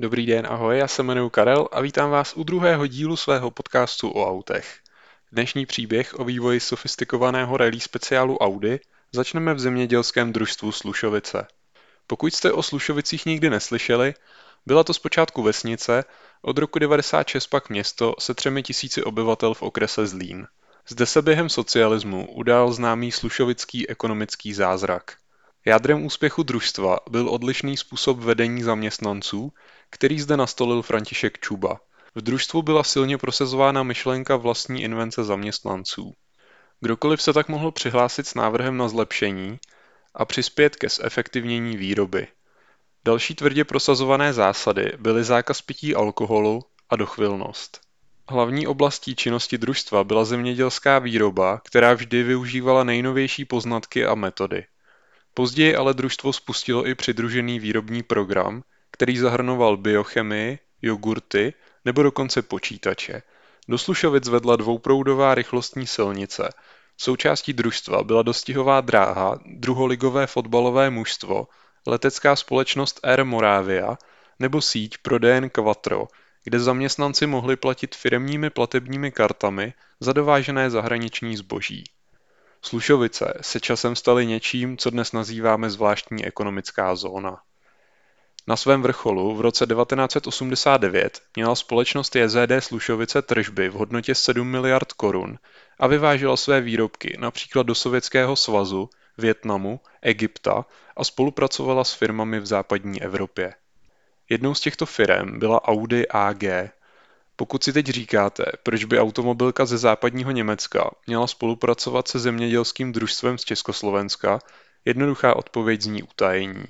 Dobrý den, ahoj, já se jmenuji Karel a vítám vás u druhého dílu svého podcastu o autech. Dnešní příběh o vývoji sofistikovaného rally speciálu Audi začneme v zemědělském družstvu Slušovice. Pokud jste o Slušovicích nikdy neslyšeli, byla to zpočátku vesnice, od roku 96 pak město se třemi tisíci obyvatel v okrese Zlín. Zde se během socialismu udál známý slušovický ekonomický zázrak. Jádrem úspěchu družstva byl odlišný způsob vedení zaměstnanců, který zde nastolil František Čuba. V družstvu byla silně prosazována myšlenka vlastní invence zaměstnanců. Kdokoliv se tak mohl přihlásit s návrhem na zlepšení a přispět ke zefektivnění výroby. Další tvrdě prosazované zásady byly zákaz pití alkoholu a dochvilnost. Hlavní oblastí činnosti družstva byla zemědělská výroba, která vždy využívala nejnovější poznatky a metody. Později ale družstvo spustilo i přidružený výrobní program, který zahrnoval biochemii, jogurty nebo dokonce počítače. Do Slušovic vedla dvouproudová rychlostní silnice. Součástí družstva byla dostihová dráha, druholigové fotbalové mužstvo, letecká společnost Air Moravia nebo síť pro DN Quattro, kde zaměstnanci mohli platit firemními platebními kartami za dovážené zahraniční zboží. Slušovice se časem staly něčím, co dnes nazýváme zvláštní ekonomická zóna. Na svém vrcholu v roce 1989 měla společnost JZD Slušovice tržby v hodnotě 7 miliard korun a vyvážela své výrobky například do Sovětského svazu, Větnamu, Egypta a spolupracovala s firmami v západní Evropě. Jednou z těchto firm byla Audi AG. Pokud si teď říkáte, proč by automobilka ze západního Německa měla spolupracovat se zemědělským družstvem z Československa, jednoduchá odpověď zní utajení.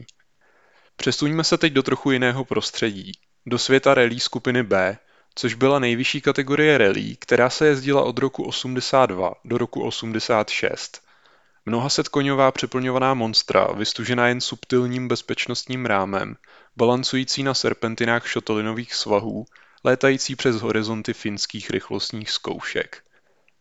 Přesuňme se teď do trochu jiného prostředí, do světa rally skupiny B, což byla nejvyšší kategorie rally, která se jezdila od roku 82 do roku 86. Mnoha setkoňová přeplňovaná monstra, vystužená jen subtilním bezpečnostním rámem, balancující na serpentinách šotolinových svahů, létající přes horizonty finských rychlostních zkoušek.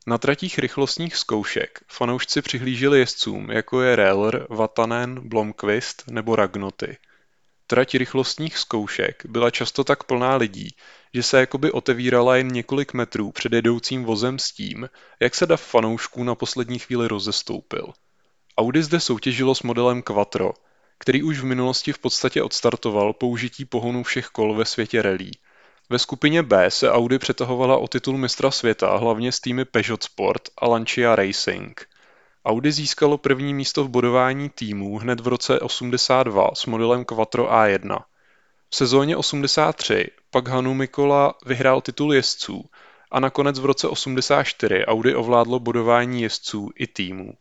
Na tratích rychlostních zkoušek fanoušci přihlíželi jezdcům, jako je Rehler, Vatanen, Blomqvist nebo Ragnoty. Trať rychlostních zkoušek byla často tak plná lidí, že se jakoby otevírala jen několik metrů před jedoucím vozem s tím, jak se dav fanoušků na poslední chvíli rozestoupil. Audi zde soutěžilo s modelem Quattro, který už v minulosti v podstatě odstartoval použití pohonu všech kol ve světě rally. Ve skupině B se Audi přetahovala o titul mistra světa hlavně s týmy Peugeot Sport a Lancia Racing – Audi získalo první místo v bodování týmů hned v roce 82 s modelem Quattro A1. V sezóně 83 pak Hanu Mikola vyhrál titul jezdců a nakonec v roce 84 Audi ovládlo bodování jezdců i týmů.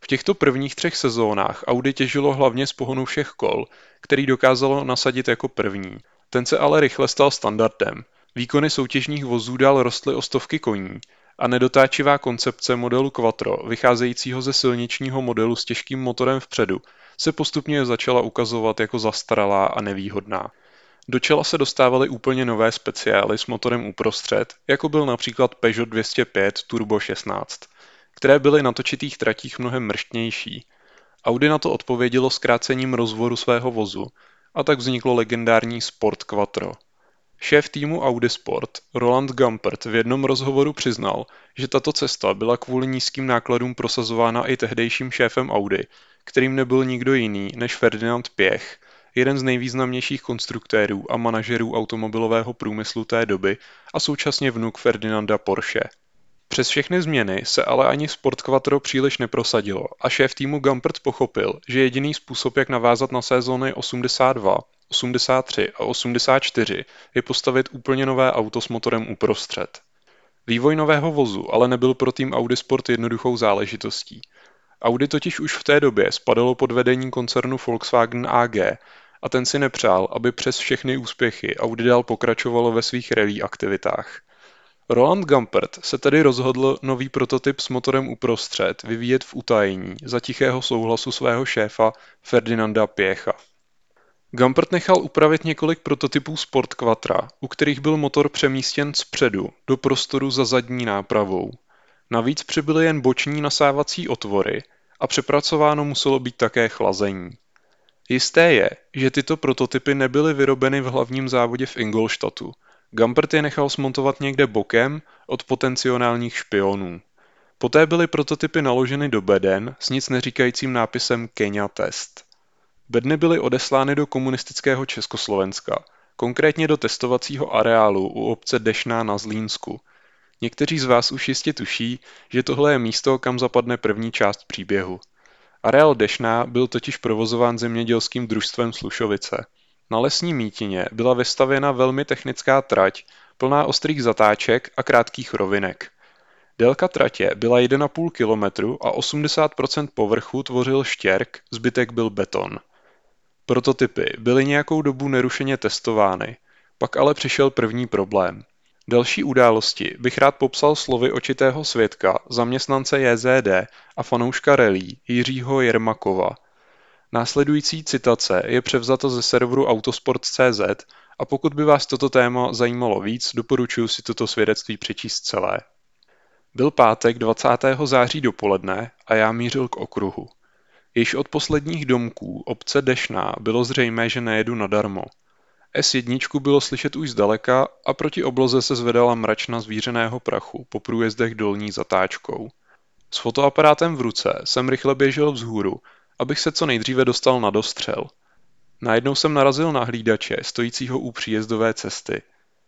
V těchto prvních třech sezónách Audi těžilo hlavně z pohonu všech kol, který dokázalo nasadit jako první. Ten se ale rychle stal standardem. Výkony soutěžních vozů dál rostly o stovky koní a nedotáčivá koncepce modelu Quattro, vycházejícího ze silničního modelu s těžkým motorem vpředu, se postupně začala ukazovat jako zastaralá a nevýhodná. Do čela se dostávaly úplně nové speciály s motorem uprostřed, jako byl například Peugeot 205 Turbo 16, které byly na točitých tratích mnohem mrštnější. Audi na to odpovědělo zkrácením rozvoru svého vozu a tak vzniklo legendární Sport Quattro. Šéf týmu Audi Sport Roland Gumpert v jednom rozhovoru přiznal, že tato cesta byla kvůli nízkým nákladům prosazována i tehdejším šéfem Audi, kterým nebyl nikdo jiný než Ferdinand Piech, jeden z nejvýznamnějších konstruktérů a manažerů automobilového průmyslu té doby a současně vnuk Ferdinanda Porsche. Přes všechny změny se ale ani Sport Quattro příliš neprosadilo a šéf týmu Gumpert pochopil, že jediný způsob, jak navázat na sezóny 82 83 a 84 je postavit úplně nové auto s motorem uprostřed. Vývoj nového vozu ale nebyl pro tým Audi Sport jednoduchou záležitostí. Audi totiž už v té době spadalo pod vedení koncernu Volkswagen AG a ten si nepřál, aby přes všechny úspěchy Audi dál pokračovalo ve svých rally aktivitách. Roland Gumpert se tedy rozhodl nový prototyp s motorem uprostřed vyvíjet v utajení za tichého souhlasu svého šéfa Ferdinanda Piecha. Gumpert nechal upravit několik prototypů Sport Quattra, u kterých byl motor přemístěn zpředu do prostoru za zadní nápravou. Navíc přibyly jen boční nasávací otvory a přepracováno muselo být také chlazení. Jisté je, že tyto prototypy nebyly vyrobeny v hlavním závodě v Ingolstadtu. Gampert je nechal smontovat někde bokem od potenciálních špionů. Poté byly prototypy naloženy do beden s nic neříkajícím nápisem Kenya Test. Bedny byly odeslány do komunistického Československa, konkrétně do testovacího areálu u obce Dešná na Zlínsku. Někteří z vás už jistě tuší, že tohle je místo, kam zapadne první část příběhu. Areál Dešná byl totiž provozován zemědělským družstvem Slušovice. Na lesní mítině byla vystavěna velmi technická trať, plná ostrých zatáček a krátkých rovinek. Délka tratě byla 1,5 kilometru a 80% povrchu tvořil štěrk, zbytek byl beton. Prototypy byly nějakou dobu nerušeně testovány, pak ale přišel první problém. Další události bych rád popsal slovy očitého svědka, zaměstnance JZD a fanouška relí Jiřího Jermakova. Následující citace je převzata ze serveru autosport.cz a pokud by vás toto téma zajímalo víc, doporučuji si toto svědectví přečíst celé. Byl pátek 20. září dopoledne a já mířil k okruhu. Již od posledních domků obce Dešná bylo zřejmé, že nejedu nadarmo. S1 bylo slyšet už zdaleka a proti obloze se zvedala mračna zvířeného prachu po průjezdech dolní zatáčkou. S fotoaparátem v ruce jsem rychle běžel vzhůru, abych se co nejdříve dostal na dostřel. Najednou jsem narazil na hlídače, stojícího u příjezdové cesty.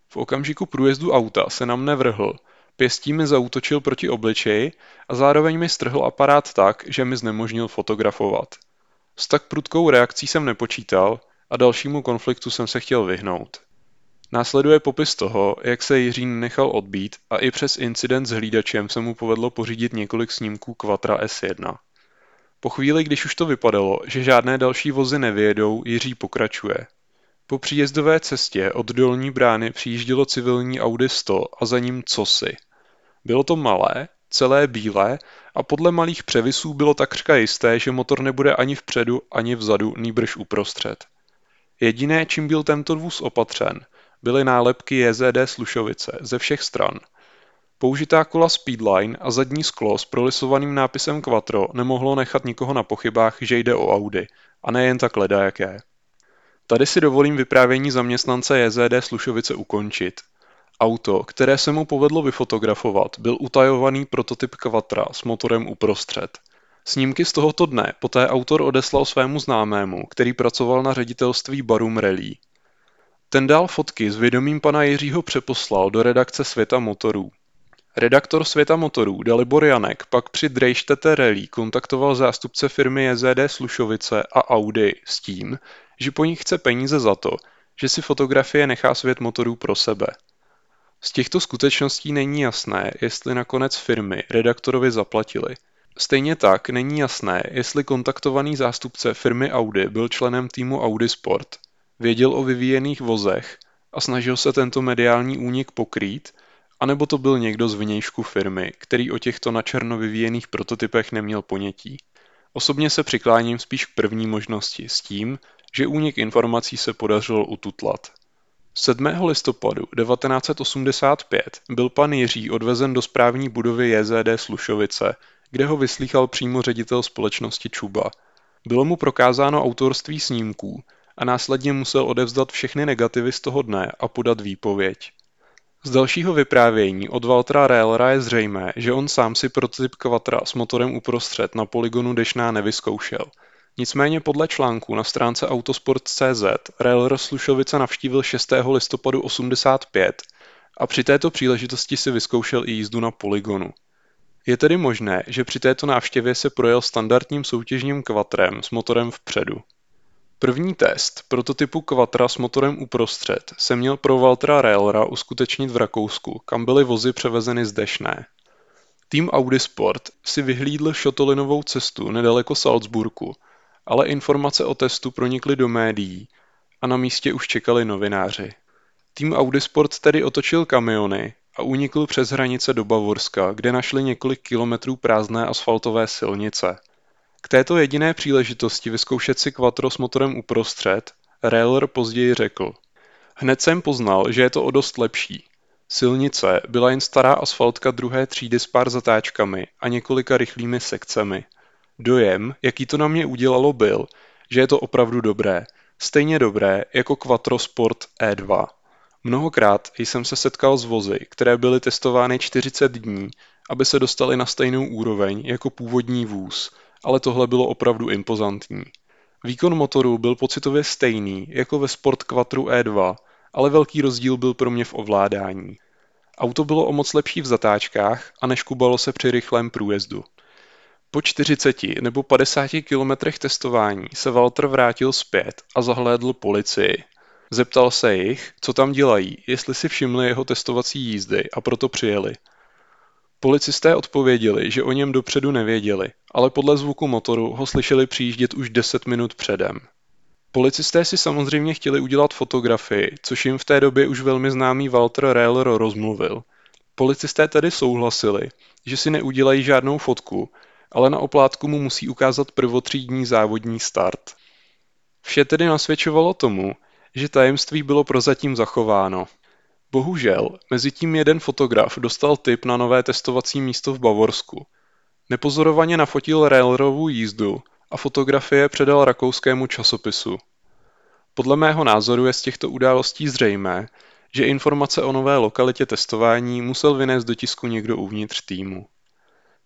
V okamžiku průjezdu auta se na mne vrhl, pěstí mi zautočil proti obličeji a zároveň mi strhl aparát tak, že mi znemožnil fotografovat. S tak prudkou reakcí jsem nepočítal a dalšímu konfliktu jsem se chtěl vyhnout. Následuje popis toho, jak se Jiřín nechal odbít a i přes incident s hlídačem se mu povedlo pořídit několik snímků Quatra S1. Po chvíli, když už to vypadalo, že žádné další vozy nevědou, Jiří pokračuje. Po příjezdové cestě od dolní brány přijíždělo civilní Audi 100 a za ním cosi. Bylo to malé, celé bílé a podle malých převisů bylo takřka jisté, že motor nebude ani vpředu, ani vzadu, nýbrž uprostřed. Jediné, čím byl tento vůz opatřen, byly nálepky JZD Slušovice ze všech stran. Použitá kola Speedline a zadní sklo s prolisovaným nápisem Quattro nemohlo nechat nikoho na pochybách, že jde o Audi, a nejen tak ledajaké. Tady si dovolím vyprávění zaměstnance JZD Slušovice ukončit. Auto, které se mu povedlo vyfotografovat, byl utajovaný prototyp Quattra s motorem uprostřed. Snímky z tohoto dne poté autor odeslal svému známému, který pracoval na ředitelství Barum Rally. Ten dál fotky s vědomím pana Jiřího přeposlal do redakce Světa motorů. Redaktor Světa motorů Dalibor Janek pak při Drejštete Rally kontaktoval zástupce firmy JZD Slušovice a Audi s tím, že po nich chce peníze za to, že si fotografie nechá svět motorů pro sebe. Z těchto skutečností není jasné, jestli nakonec firmy redaktorovi zaplatili. Stejně tak není jasné, jestli kontaktovaný zástupce firmy Audi byl členem týmu Audi Sport, věděl o vyvíjených vozech a snažil se tento mediální únik pokrýt, anebo to byl někdo z vnějšku firmy, který o těchto načerno vyvíjených prototypech neměl ponětí. Osobně se přikláním spíš k první možnosti s tím, že únik informací se podařilo ututlat. 7. listopadu 1985 byl pan Jiří odvezen do správní budovy JZD Slušovice, kde ho vyslýchal přímo ředitel společnosti Čuba. Bylo mu prokázáno autorství snímků a následně musel odevzdat všechny negativy z toho dne a podat výpověď. Z dalšího vyprávění od Waltera Railera je zřejmé, že on sám si prototyp Quatra s motorem uprostřed na poligonu Dešná nevyzkoušel. Nicméně podle článku na stránce autosport.cz Railr Slušovice navštívil 6. listopadu 85 a při této příležitosti si vyzkoušel i jízdu na poligonu. Je tedy možné, že při této návštěvě se projel standardním soutěžním kvatrem s motorem vpředu. První test prototypu Quattra s motorem uprostřed se měl pro Valtra Railera uskutečnit v Rakousku, kam byly vozy převezeny z Dešné. Tým Audi Sport si vyhlídl šotolinovou cestu nedaleko Salzburgu, ale informace o testu pronikly do médií a na místě už čekali novináři. Tým Audi Sport tedy otočil kamiony a unikl přes hranice do Bavorska, kde našli několik kilometrů prázdné asfaltové silnice. K této jediné příležitosti vyzkoušet si Quattro s motorem uprostřed, Railer později řekl. Hned jsem poznal, že je to o dost lepší. Silnice byla jen stará asfaltka druhé třídy s pár zatáčkami a několika rychlými sekcemi. Dojem, jaký to na mě udělalo byl, že je to opravdu dobré. Stejně dobré jako Quattro Sport E2. Mnohokrát jsem se setkal s vozy, které byly testovány 40 dní, aby se dostali na stejnou úroveň jako původní vůz, ale tohle bylo opravdu impozantní. Výkon motoru byl pocitově stejný jako ve Sport Quattro E2, ale velký rozdíl byl pro mě v ovládání. Auto bylo o moc lepší v zatáčkách a neškubalo se při rychlém průjezdu. Po 40 nebo 50 kilometrech testování se Walter vrátil zpět a zahlédl policii. Zeptal se jich, co tam dělají, jestli si všimli jeho testovací jízdy a proto přijeli. Policisté odpověděli, že o něm dopředu nevěděli, ale podle zvuku motoru ho slyšeli přijíždět už 10 minut předem. Policisté si samozřejmě chtěli udělat fotografii, což jim v té době už velmi známý Walter Rehler rozmluvil. Policisté tedy souhlasili, že si neudělají žádnou fotku, ale na oplátku mu musí ukázat prvotřídní závodní start. Vše tedy nasvědčovalo tomu, že tajemství bylo prozatím zachováno. Bohužel, mezi tím jeden fotograf dostal tip na nové testovací místo v Bavorsku. Nepozorovaně nafotil Railrovu jízdu a fotografie předal rakouskému časopisu. Podle mého názoru je z těchto událostí zřejmé, že informace o nové lokalitě testování musel vynést do tisku někdo uvnitř týmu.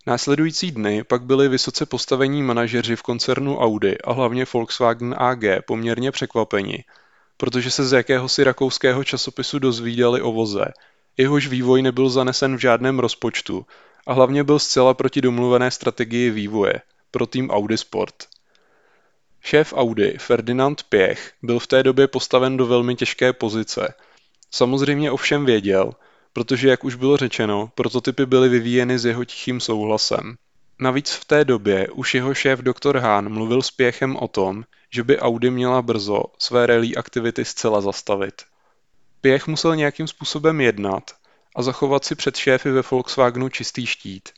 Následující dny pak byli vysoce postavení manažeři v koncernu Audi a hlavně Volkswagen AG poměrně překvapeni, protože se z jakéhosi rakouského časopisu dozvídali o voze, jehož vývoj nebyl zanesen v žádném rozpočtu a hlavně byl zcela proti domluvené strategii vývoje pro tým Audi Sport. Šéf Audi Ferdinand Pěch byl v té době postaven do velmi těžké pozice. Samozřejmě ovšem věděl, protože jak už bylo řečeno, prototypy byly vyvíjeny s jeho tichým souhlasem. Navíc v té době už jeho šéf dr. Hahn mluvil s Pěchem o tom, že by Audi měla brzo své rally aktivity zcela zastavit. Pěch musel nějakým způsobem jednat a zachovat si před šéfy ve Volkswagenu čistý štít.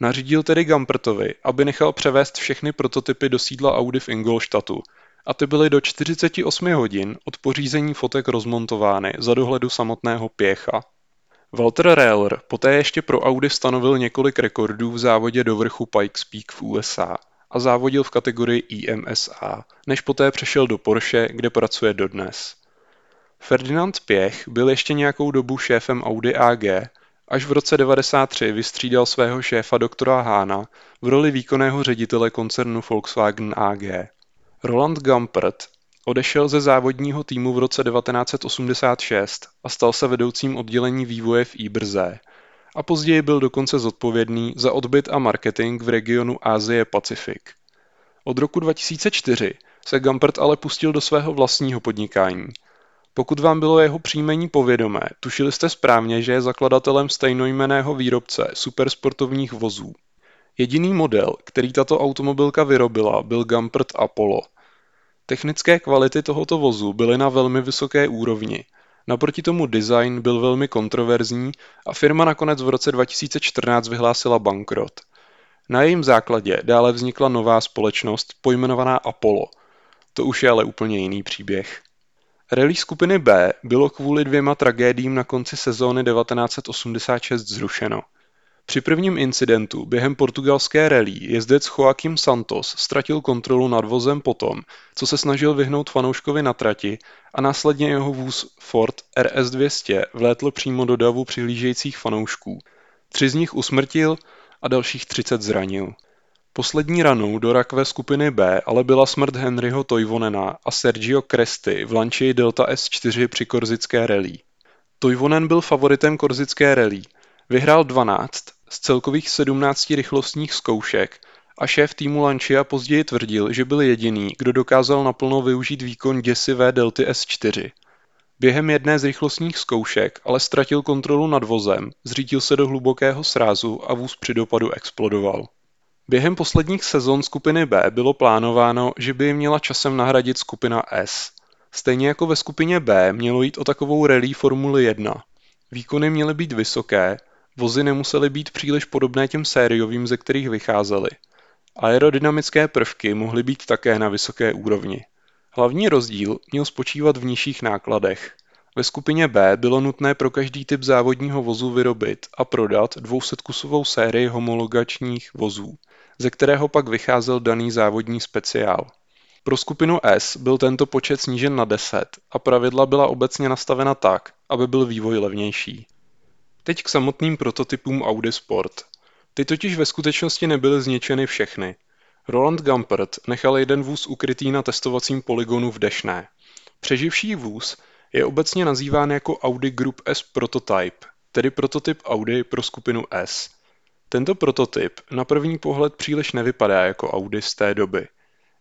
Nařídil tedy Gampertovi, aby nechal převést všechny prototypy do sídla Audi v Ingolstadtu a ty byly do 48 hodin od pořízení fotek rozmontovány za dohledu samotného Pěcha. Walter Rehler poté ještě pro Audi stanovil několik rekordů v závodě do vrchu Pikes Peak v USA a závodil v kategorii IMSA, než poté přešel do Porsche, kde pracuje dodnes. Ferdinand Pěch byl ještě nějakou dobu šéfem Audi AG, až v roce 1993 vystřídal svého šéfa doktora Hána v roli výkonného ředitele koncernu Volkswagen AG. Roland Gampert odešel ze závodního týmu v roce 1986 a stal se vedoucím oddělení vývoje v Ibrze a později byl dokonce zodpovědný za odbyt a marketing v regionu Asie Pacifik. Od roku 2004 se Gampert ale pustil do svého vlastního podnikání. Pokud vám bylo jeho příjmení povědomé, tušili jste správně, že je zakladatelem stejnojmeného výrobce supersportovních vozů. Jediný model, který tato automobilka vyrobila, byl Gampert Apollo. Technické kvality tohoto vozu byly na velmi vysoké úrovni – Naproti tomu design byl velmi kontroverzní a firma nakonec v roce 2014 vyhlásila bankrot. Na jejím základě dále vznikla nová společnost pojmenovaná Apollo. To už je ale úplně jiný příběh. Rally skupiny B bylo kvůli dvěma tragédiím na konci sezóny 1986 zrušeno. Při prvním incidentu během portugalské rally jezdec Joaquim Santos ztratil kontrolu nad vozem potom, co se snažil vyhnout fanouškovi na trati a následně jeho vůz Ford RS200 vlétl přímo do davu přihlížejících fanoušků. Tři z nich usmrtil a dalších 30 zranil. Poslední ranou do rakve skupiny B ale byla smrt Henryho Toivonena a Sergio Cresty v Lancia Delta S4 při korzické rally. Toivonen byl favoritem korzické rally – Vyhrál 12 z celkových 17 rychlostních zkoušek a šéf týmu Lancia později tvrdil, že byl jediný, kdo dokázal naplno využít výkon děsivé Delty S4. Během jedné z rychlostních zkoušek ale ztratil kontrolu nad vozem, zřítil se do hlubokého srázu a vůz při dopadu explodoval. Během posledních sezon skupiny B bylo plánováno, že by ji měla časem nahradit skupina S. Stejně jako ve skupině B mělo jít o takovou rally Formule 1. Výkony měly být vysoké Vozy nemusely být příliš podobné těm sériovým, ze kterých vycházely. Aerodynamické prvky mohly být také na vysoké úrovni. Hlavní rozdíl měl spočívat v nižších nákladech. Ve skupině B bylo nutné pro každý typ závodního vozu vyrobit a prodat 200-kusovou sérii homologačních vozů, ze kterého pak vycházel daný závodní speciál. Pro skupinu S byl tento počet snížen na 10 a pravidla byla obecně nastavena tak, aby byl vývoj levnější. Teď k samotným prototypům Audi Sport. Ty totiž ve skutečnosti nebyly zničeny všechny. Roland Gampert nechal jeden vůz ukrytý na testovacím poligonu v Dešné. Přeživší vůz je obecně nazýván jako Audi Group S Prototype, tedy prototyp Audi pro skupinu S. Tento prototyp na první pohled příliš nevypadá jako Audi z té doby.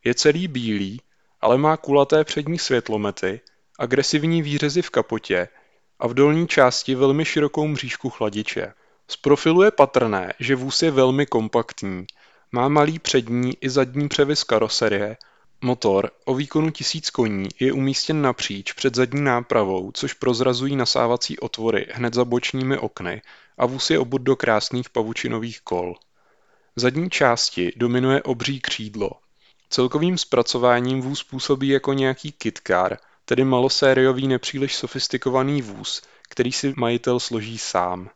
Je celý bílý, ale má kulaté přední světlomety, agresivní výřezy v kapotě a v dolní části velmi širokou mřížku chladiče. Z profilu je patrné, že vůz je velmi kompaktní, má malý přední i zadní převis karoserie, motor o výkonu 1000 koní je umístěn napříč před zadní nápravou, což prozrazují nasávací otvory hned za bočními okny a vůz je obut do krásných pavučinových kol. V zadní části dominuje obří křídlo. Celkovým zpracováním vůz působí jako nějaký kitcar, tedy malosériový nepříliš sofistikovaný vůz, který si majitel složí sám.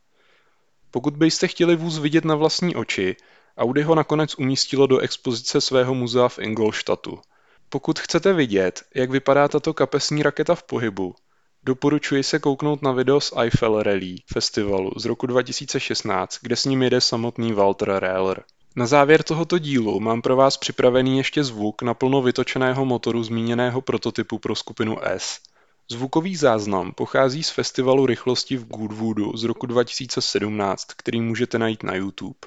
Pokud byste chtěli vůz vidět na vlastní oči, Audi ho nakonec umístilo do expozice svého muzea v Ingolstadtu. Pokud chcete vidět, jak vypadá tato kapesní raketa v pohybu, doporučuji se kouknout na video z Eiffel Rally festivalu z roku 2016, kde s ním jede samotný Walter Rehler. Na závěr tohoto dílu mám pro vás připravený ještě zvuk naplno vytočeného motoru zmíněného prototypu pro skupinu S. Zvukový záznam pochází z festivalu rychlosti v Goodwoodu z roku 2017, který můžete najít na YouTube.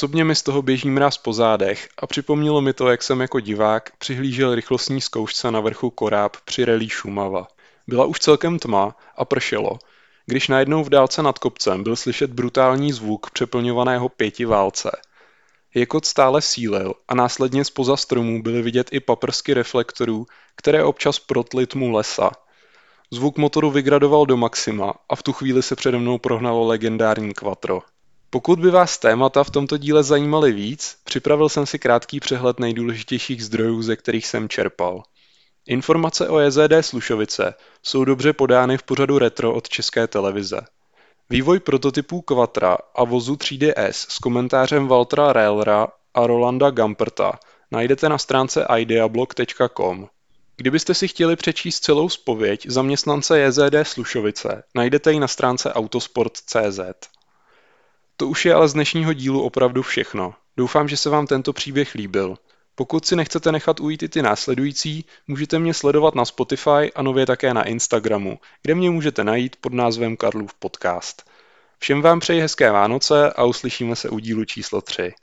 Osobně mi z toho běží mráz po zádech a připomnělo mi to, jak jsem jako divák přihlížel rychlostní zkoušce na vrchu Koráb při relí Šumava. Byla už celkem tma a pršelo, když najednou v dálce nad kopcem byl slyšet brutální zvuk přeplňovaného pěti válce. Jekot stále sílil a následně spoza stromů byly vidět i paprsky reflektorů, které občas protly tmu lesa. Zvuk motoru vygradoval do maxima a v tu chvíli se přede mnou prohnalo legendární Quattro. Pokud by vás témata v tomto díle zajímaly víc, připravil jsem si krátký přehled nejdůležitějších zdrojů, ze kterých jsem čerpal. Informace o JZD Slušovice jsou dobře podány v pořadu Retro od České televize. Vývoj prototypů Quattra a vozu 3DS s komentářem Waltera Railera a Rolanda Gamperta najdete na stránce ideablog.com. Kdybyste si chtěli přečíst celou spověď zaměstnance JZD Slušovice, najdete ji na stránce autosport.cz. To už je ale z dnešního dílu opravdu všechno. Doufám, že se vám tento příběh líbil. Pokud si nechcete nechat ujít i ty následující, můžete mě sledovat na Spotify a nově také na Instagramu, kde mě můžete najít pod názvem Karlův podcast. Všem vám přeji hezké Vánoce a uslyšíme se u dílu číslo 3.